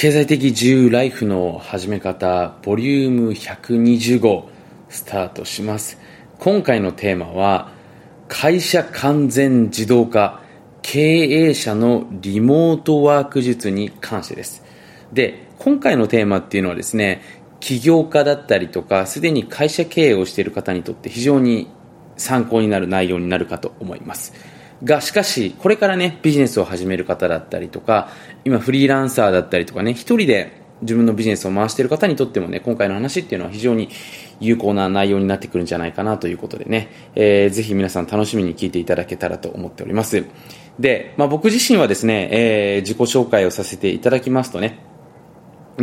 経済的自由ライフの始め方ボリューム125スタートします。今回のテーマは会社完全自動化経営者のリモートワーク術に関してです。で今回のテーマっていうのはですね起業家だったりとかすでに会社経営をしている方にとって非常に参考になる内容になるかと思います。が、しかし、これからね、ビジネスを始める方だったりとか、今フリーランサーだったりとかね、一人で自分のビジネスを回している方にとってもね、今回の話っていうのは非常に有効な内容になってくるんじゃないかなということでね、えー、ぜひ皆さん楽しみに聞いていただけたらと思っております。で、まあ、僕自身はですね、えー、自己紹介をさせていただきますとね、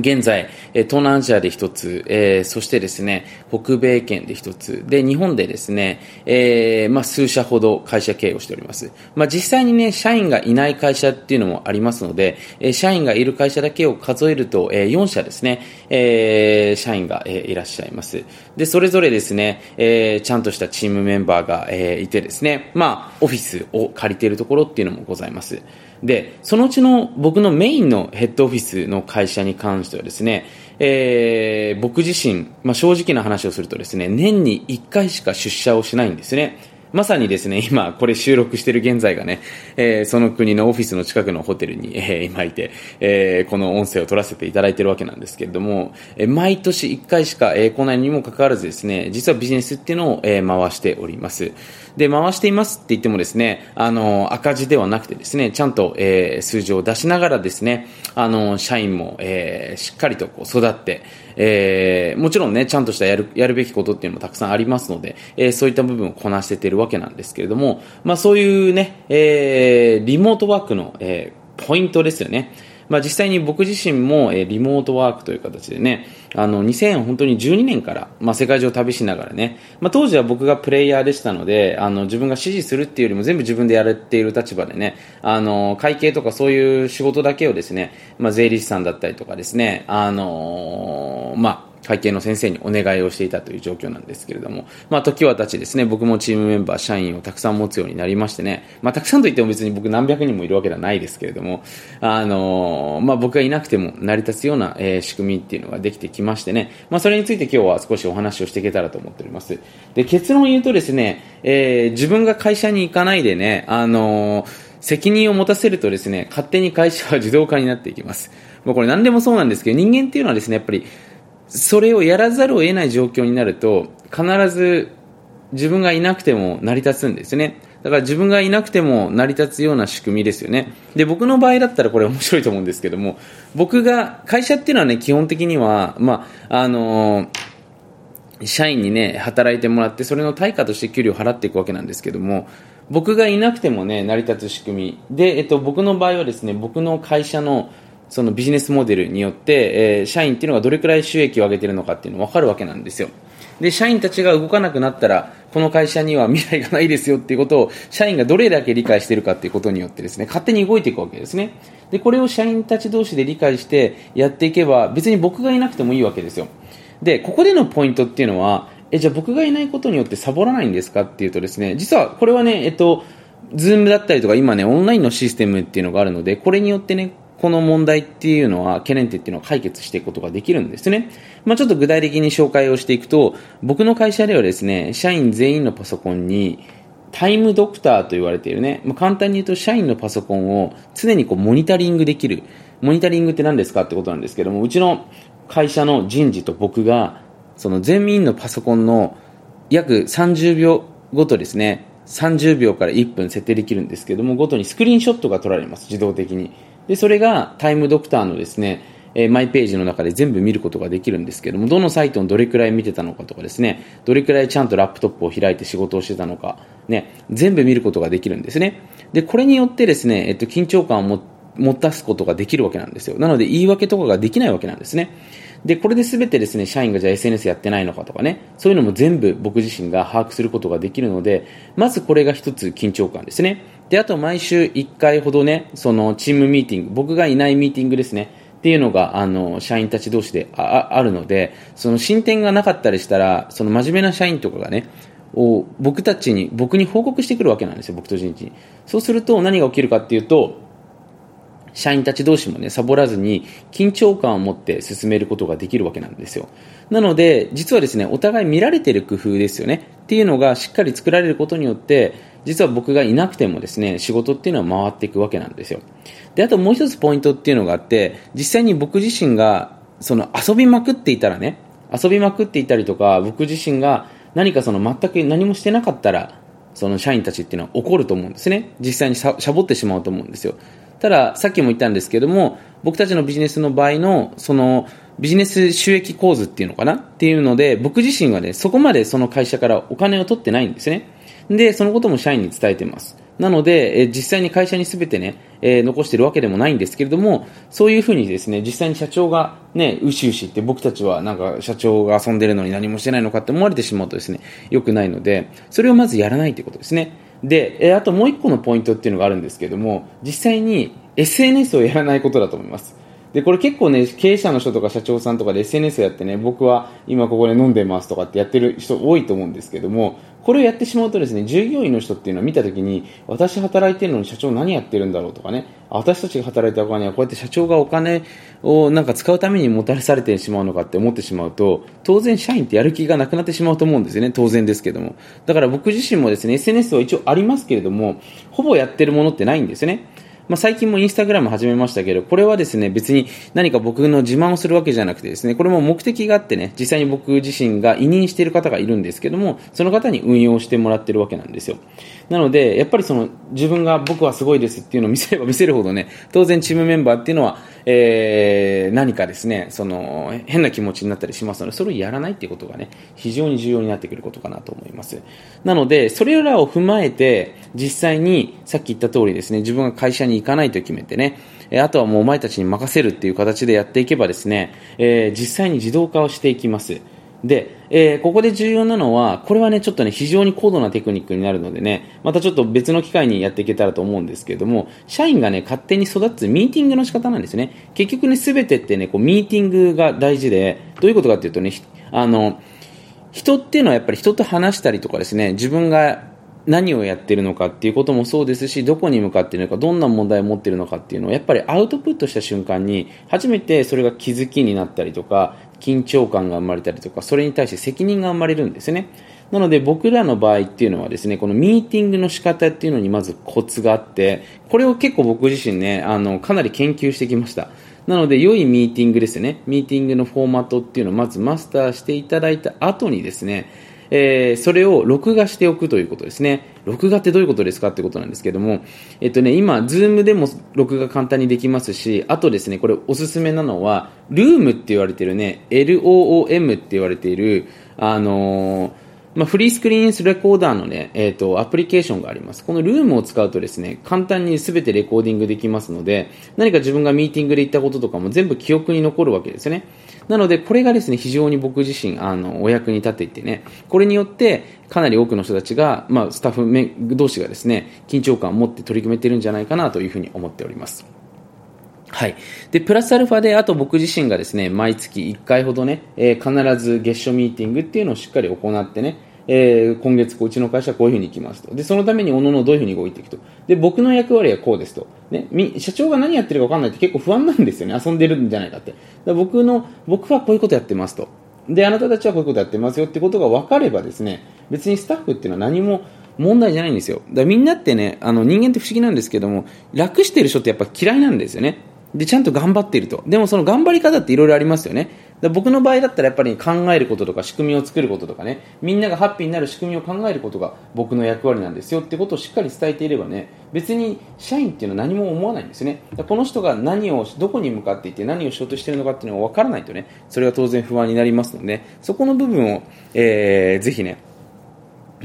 現在、東南アジアで一つ、えー、そしてですね、北米圏で一つ、で、日本でですね、えー、まあ、数社ほど会社経営をしております。まあ、実際にね、社員がいない会社っていうのもありますので、えー、社員がいる会社だけを数えると、えー、4社ですね、えー、社員が、えー、いらっしゃいます。で、それぞれですね、えー、ちゃんとしたチームメンバーが、えー、いてですね、まあ、オフィスを借りているところっていうのもございます。で、そのうちの僕のメインのヘッドオフィスの会社に関してはですね、えー、僕自身、まあ、正直な話をするとですね、年に1回しか出社をしないんですね。まさにですね、今、これ収録している現在がね、えー、その国のオフィスの近くのホテルに、えー、今いて、えー、この音声を取らせていただいているわけなんですけれども、えー、毎年1回しか、えー、来ないにもかかわらずですね、実はビジネスっていうのを、えー、回しております。で、回していますって言ってもですね、あの、赤字ではなくてですね、ちゃんと、えー、数字を出しながらですね、あの、社員も、えー、しっかりとこう育って、えー、もちろんね、ちゃんとしたやる、やるべきことっていうのもたくさんありますので、えー、そういった部分をこなしててるわけなんですけれども、まあそういうね、えー、リモートワークの、えー、ポイントですよね。まあ、実際に僕自身も、え、リモートワークという形でね、あの、2012年から、まあ、世界中を旅しながらね、まあ、当時は僕がプレイヤーでしたので、あの、自分が指示するっていうよりも全部自分でやれている立場でね、あの、会計とかそういう仕事だけをですね、まあ、税理士さんだったりとかですね、あのまあ、会計の先生にお願いをしていたという状況なんですけれども、まあ、時は経ちですね、僕もチームメンバー、社員をたくさん持つようになりましてね、まあ、たくさんといっても別に僕何百人もいるわけではないですけれども、あのー、まあ、僕がいなくても成り立つような、えー、仕組みっていうのができてきましてね、まあ、それについて今日は少しお話をしていけたらと思っております。で、結論を言うとですね、えー、自分が会社に行かないでね、あのー責任を持たせるとですね、勝手に会社は自動化になっていきます。もうこれ何でもそうなんですけど、人間っていうのはですね、やっぱりそれをやらざるを得ない状況になると必ず自分がいなくても成り立つんですね。だから自分がいなくても成り立つような仕組みですよね。で僕の場合だったらこれ面白いと思うんですけども僕が会社っていうのはね基本的にはまああのー、社員にね働いてもらってそれの対価として給料を払っていくわけなんですけども僕がいなくてもね成り立つ仕組み。で、えっと、僕の場合はですね僕の会社のそのビジネスモデルによって、えー、社員っていうのがどれくらい収益を上げてるのかっていうのが分かるわけなんですよ。で、社員たちが動かなくなったら、この会社には未来がないですよっていうことを、社員がどれだけ理解しているかっていうことによってですね、勝手に動いていくわけですね。で、これを社員たち同士で理解してやっていけば、別に僕がいなくてもいいわけですよ。で、ここでのポイントっていうのは、え、じゃあ僕がいないことによってサボらないんですかっていうとですね、実はこれはね、えっと、ズームだったりとか今ね、オンラインのシステムっていうのがあるので、これによってね、この問題っていうのは、懸念点っていうのは解決していくことができるんですね。まあ、ちょっと具体的に紹介をしていくと、僕の会社ではですね、社員全員のパソコンに、タイムドクターと言われているね、まあ、簡単に言うと社員のパソコンを常にこうモニタリングできる。モニタリングって何ですかってことなんですけども、うちの会社の人事と僕が、その全員のパソコンの約30秒ごとですね、30秒から1分設定できるんですけども、ごとにスクリーンショットが撮られます、自動的に。で、それがタイムドクターのですね、えマイページの中で全部見ることができるんですけども、どのサイトをどれくらい見てたのかとかですね、どれくらいちゃんとラップトップを開いて仕事をしてたのか、ね、全部見ることができるんですね。で、これによってですね、えっと、緊張感を持たすことができるわけなんですよ。なので、言い訳とかができないわけなんですね。で、これで全てですね、社員がじゃあ SNS やってないのかとかね、そういうのも全部僕自身が把握することができるので、まずこれが一つ緊張感ですね。で、あと毎週1回ほどね、そのチームミーティング、僕がいないミーティングですね、っていうのが、あの、社員たち同士でああるので、その進展がなかったりしたら、その真面目な社員とかがね、を僕たちに、僕に報告してくるわけなんですよ、僕と人事に。そうすると何が起きるかっていうと、社員たち同士もね、サボらずに緊張感を持って進めることができるわけなんですよ。なので、実はですね、お互い見られてる工夫ですよね。っていうのがしっかり作られることによって、実は僕がいなくてもですね、仕事っていうのは回っていくわけなんですよ。で、あともう一つポイントっていうのがあって、実際に僕自身が、その遊びまくっていたらね、遊びまくっていたりとか、僕自身が何かその全く何もしてなかったら、その社員たちっていうのは怒ると思うんですね。実際にしゃぼってしまうと思うんですよ。ただ、さっきも言ったんですけども、僕たちのビジネスの場合の、その、ビジネス収益構図っていうのかな？っていうので、僕自身はね、そこまでその会社からお金を取ってないんですね。で、そのことも社員に伝えてます。なので、え実際に会社にすべてね、えー、残してるわけでもないんですけれども、そういうふうにですね、実際に社長がね、うしうしって僕たちはなんか社長が遊んでるのに何もしてないのかって思われてしまうとですね、良くないので、それをまずやらないということですね。で、えー、あともう一個のポイントっていうのがあるんですけれども、実際に SNS をやらないことだと思います。で、これ結構ね、経営者の人とか社長さんとかで SNS やってね、僕は今ここで飲んでますとかってやってる人多いと思うんですけども、これをやってしまうとですね、従業員の人っていうのは見たときに、私働いてるのに社長何やってるんだろうとかね、私たちが働いたお金はこうやって社長がお金をなんか使うために持たらされてしまうのかって思ってしまうと、当然社員ってやる気がなくなってしまうと思うんですよね、当然ですけども。だから僕自身もですね、SNS は一応ありますけれども、ほぼやってるものってないんですよね。まあ、最近もインスタグラム始めましたけど、これはですね、別に何か僕の自慢をするわけじゃなくてですね、これも目的があってね、実際に僕自身が委任している方がいるんですけども、その方に運用してもらってるわけなんですよ。なので、やっぱりその自分が僕はすごいですっていうのを見せれば見せるほどね、当然チームメンバーっていうのは、えー、何かですね、その変な気持ちになったりしますので、それをやらないっていうことがね、非常に重要になってくることかなと思います。なので、それらを踏まえて、実際にさっき言った通りですね、自分が会社に行かないと決めてね、えあとはもうお前たちに任せるっていう形でやっていけばですね、えー、実際に自動化をしていきます。で、えー、ここで重要なのは、これはね、ちょっとね、非常に高度なテクニックになるのでね、またちょっと別の機会にやっていけたらと思うんですけれども、社員がね、勝手に育つミーティングの仕方なんですね。結局ね、すべてってね、こう、ミーティングが大事で、どういうことかっていうとね、あの、人っていうのはやっぱり人と話したりとかですね、自分が何をやってるのかっていうこともそうですし、どこに向かっているのか、どんな問題を持っているのかっていうのを、やっぱりアウトプットした瞬間に、初めてそれが気づきになったりとか、緊張感が生まれたりとか、それに対して責任が生まれるんですね。なので僕らの場合っていうのはですね、このミーティングの仕方っていうのにまずコツがあって、これを結構僕自身ね、あの、かなり研究してきました。なので、良いミーティングですね。ミーティングのフォーマットっていうのをまずマスターしていただいた後にですね、えー、それを録画しておくということですね。録画ってどういうことですかってことなんですけども、えっとね、今、 Zoom でも録画簡単にできますし、あとですね、これおすすめなのは、 Loom って言われてるね、LOOM って言われている、あのーまあ、 free screen recorder のね、えっ、ー、と、アプリケーションがあります。この Loom を使うとですね、簡単に全てレコーディングできますので、何か自分がミーティングで言ったこととかも全部記憶に残るわけですよね。なので、これがですね、非常に僕自身、あの、お役に立っていてね、これによって、かなり多くの人たちが、まあ、スタッフ同士がですね、緊張感を持って取り組めてるんじゃないかなというふうに思っております。はい。で、プラスアルファで、あと僕自身がですね、毎月1回ほどね、えー、必ず月初ミーティングっていうのをしっかり行ってね、えー、今月こうちの会社はこういうふうに行きますと。で、そのためにおののどういうふうに動いていくと。で、僕の役割はこうですと。ね、社長が何やってるか分かんないって結構不安なんですよね。遊んでるんじゃないかって。だ僕の、僕はこういうことやってますと。で、あなたたちはこういうことやってますよってことが分かればですね、別にスタッフっていうのは何も問題じゃないんですよ。だみんなってね、あの人間って不思議なんですけども、楽してる人ってやっぱ嫌いなんですよね。で、ちゃんと頑張っていると。でもその頑張り方っていろいろありますよね。僕の場合だったらやっぱり考えることとか仕組みを作ることとかね、みんながハッピーになる仕組みを考えることが僕の役割なんですよってことをしっかり伝えていればね、別に社員っていうのは何も思わないんですね。この人が何を、どこに向かっていて何をしようとしているのかっていうのが分からないとね、それが当然不安になりますので、そこの部分を、えー、ぜひね、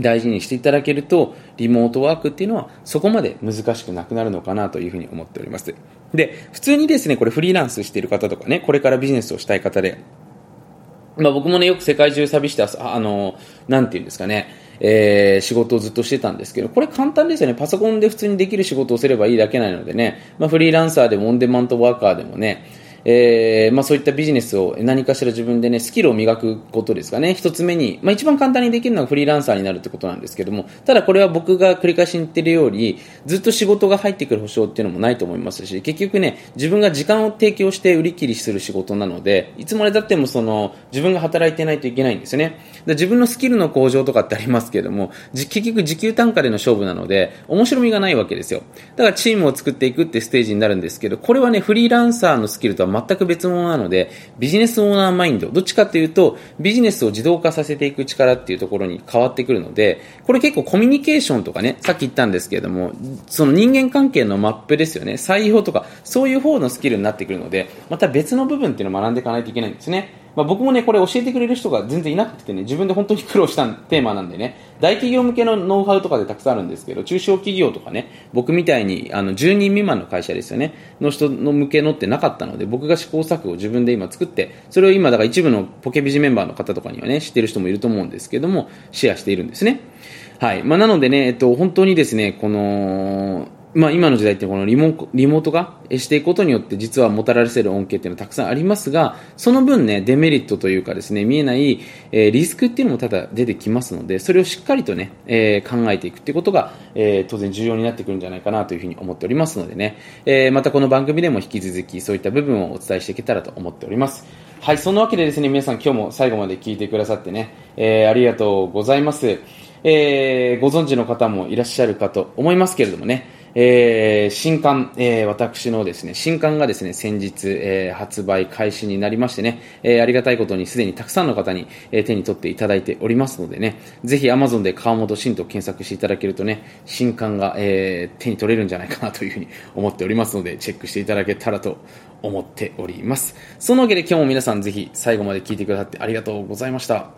大事にしていただけると、リモートワークっていうのはそこまで難しくなくなるのかなというふうに思っております。で、普通にですね、これフリーランスしている方とかね、これからビジネスをしたい方で、まあ僕もね、よく世界中旅して、あの、なんていうんですかね、えー、仕事をずっとしてたんですけど、これ簡単ですよね。パソコンで普通にできる仕事をすればいいだけなのでね、まあフリーランサーでもオンデマントワーカーでもね、えー、まあそういったビジネスを何かしら自分でね、スキルを磨くことですかね。一つ目に、まあ一番簡単にできるのはフリーランサーになるってことなんですけども、ただこれは僕が繰り返し言ってるように、ずっと仕事が入ってくる保証っていうのもないと思いますし、結局ね、自分が時間を提供して売り切りする仕事なので、いつまでたってもその、自分が働いてないといけないんですよね。自分のスキルの向上とかってありますけども、結局時給単価での勝負なので、面白みがないわけですよ。だからチームを作っていくってステージになるんですけど、これはね、フリーランサーのスキルとは全く別物なので、ビジネスオーナーマインド、どっちかっていうと、ビジネスを自動化させていく力っていうところに変わってくるので、これ結構コミュニケーションとかね、さっき言ったんですけれども、その人間関係のマップですよね、採用とか、そういう方のスキルになってくるので、また別の部分っていうのを学んでいかないといけないんですね。まあ、僕もね、これ教えてくれる人が全然いなくてね、自分で本当に苦労したテーマなんでね、大企業向けのノウハウとかでたくさんあるんですけど、中小企業とかね、僕みたいにあの10人未満の会社ですよね、の人の向けのってなかったので、僕が試行錯誤を自分で今作って、それを今、だから一部のポケビジメンバーの方とかにはね、知ってる人もいると思うんですけども、シェアしているんですね。はい。まあ、なのでね、えっと、本当にですね、この、まあ、今の時代ってこのリモリモート化？していくことによって実はもたらせる恩恵っていうのはたくさんありますがその分ねデメリットというかですね見えない、えー、リスクっていうのもただ出てきますのでそれをしっかりとね、えー、考えていくってことが、えー、当然重要になってくるんじゃないかなというふうに思っておりますのでね、えまたこの番組でも引き続きそういった部分をお伝えしていけたらと思っております。はいそんなわけでですね皆さん今日も最後まで聞いてくださってね、えありがとうございます、えご存知の方もいらっしゃるかと思いますけれどもね。えー、新刊、えー、私のですね、新刊がですね、先日、えー、発売開始になりましてね、えー、ありがたいことにすでにたくさんの方に、えー、手に取っていただいておりますのでね、ぜひ Amazon で川本慎と検索していただけるとね、新刊が、えー、手に取れるんじゃないかなというふうに思っておりますので、チェックしていただけたらと思っております。そのわけで今日も皆さんぜひ最後まで聞いてくださってありがとうございました。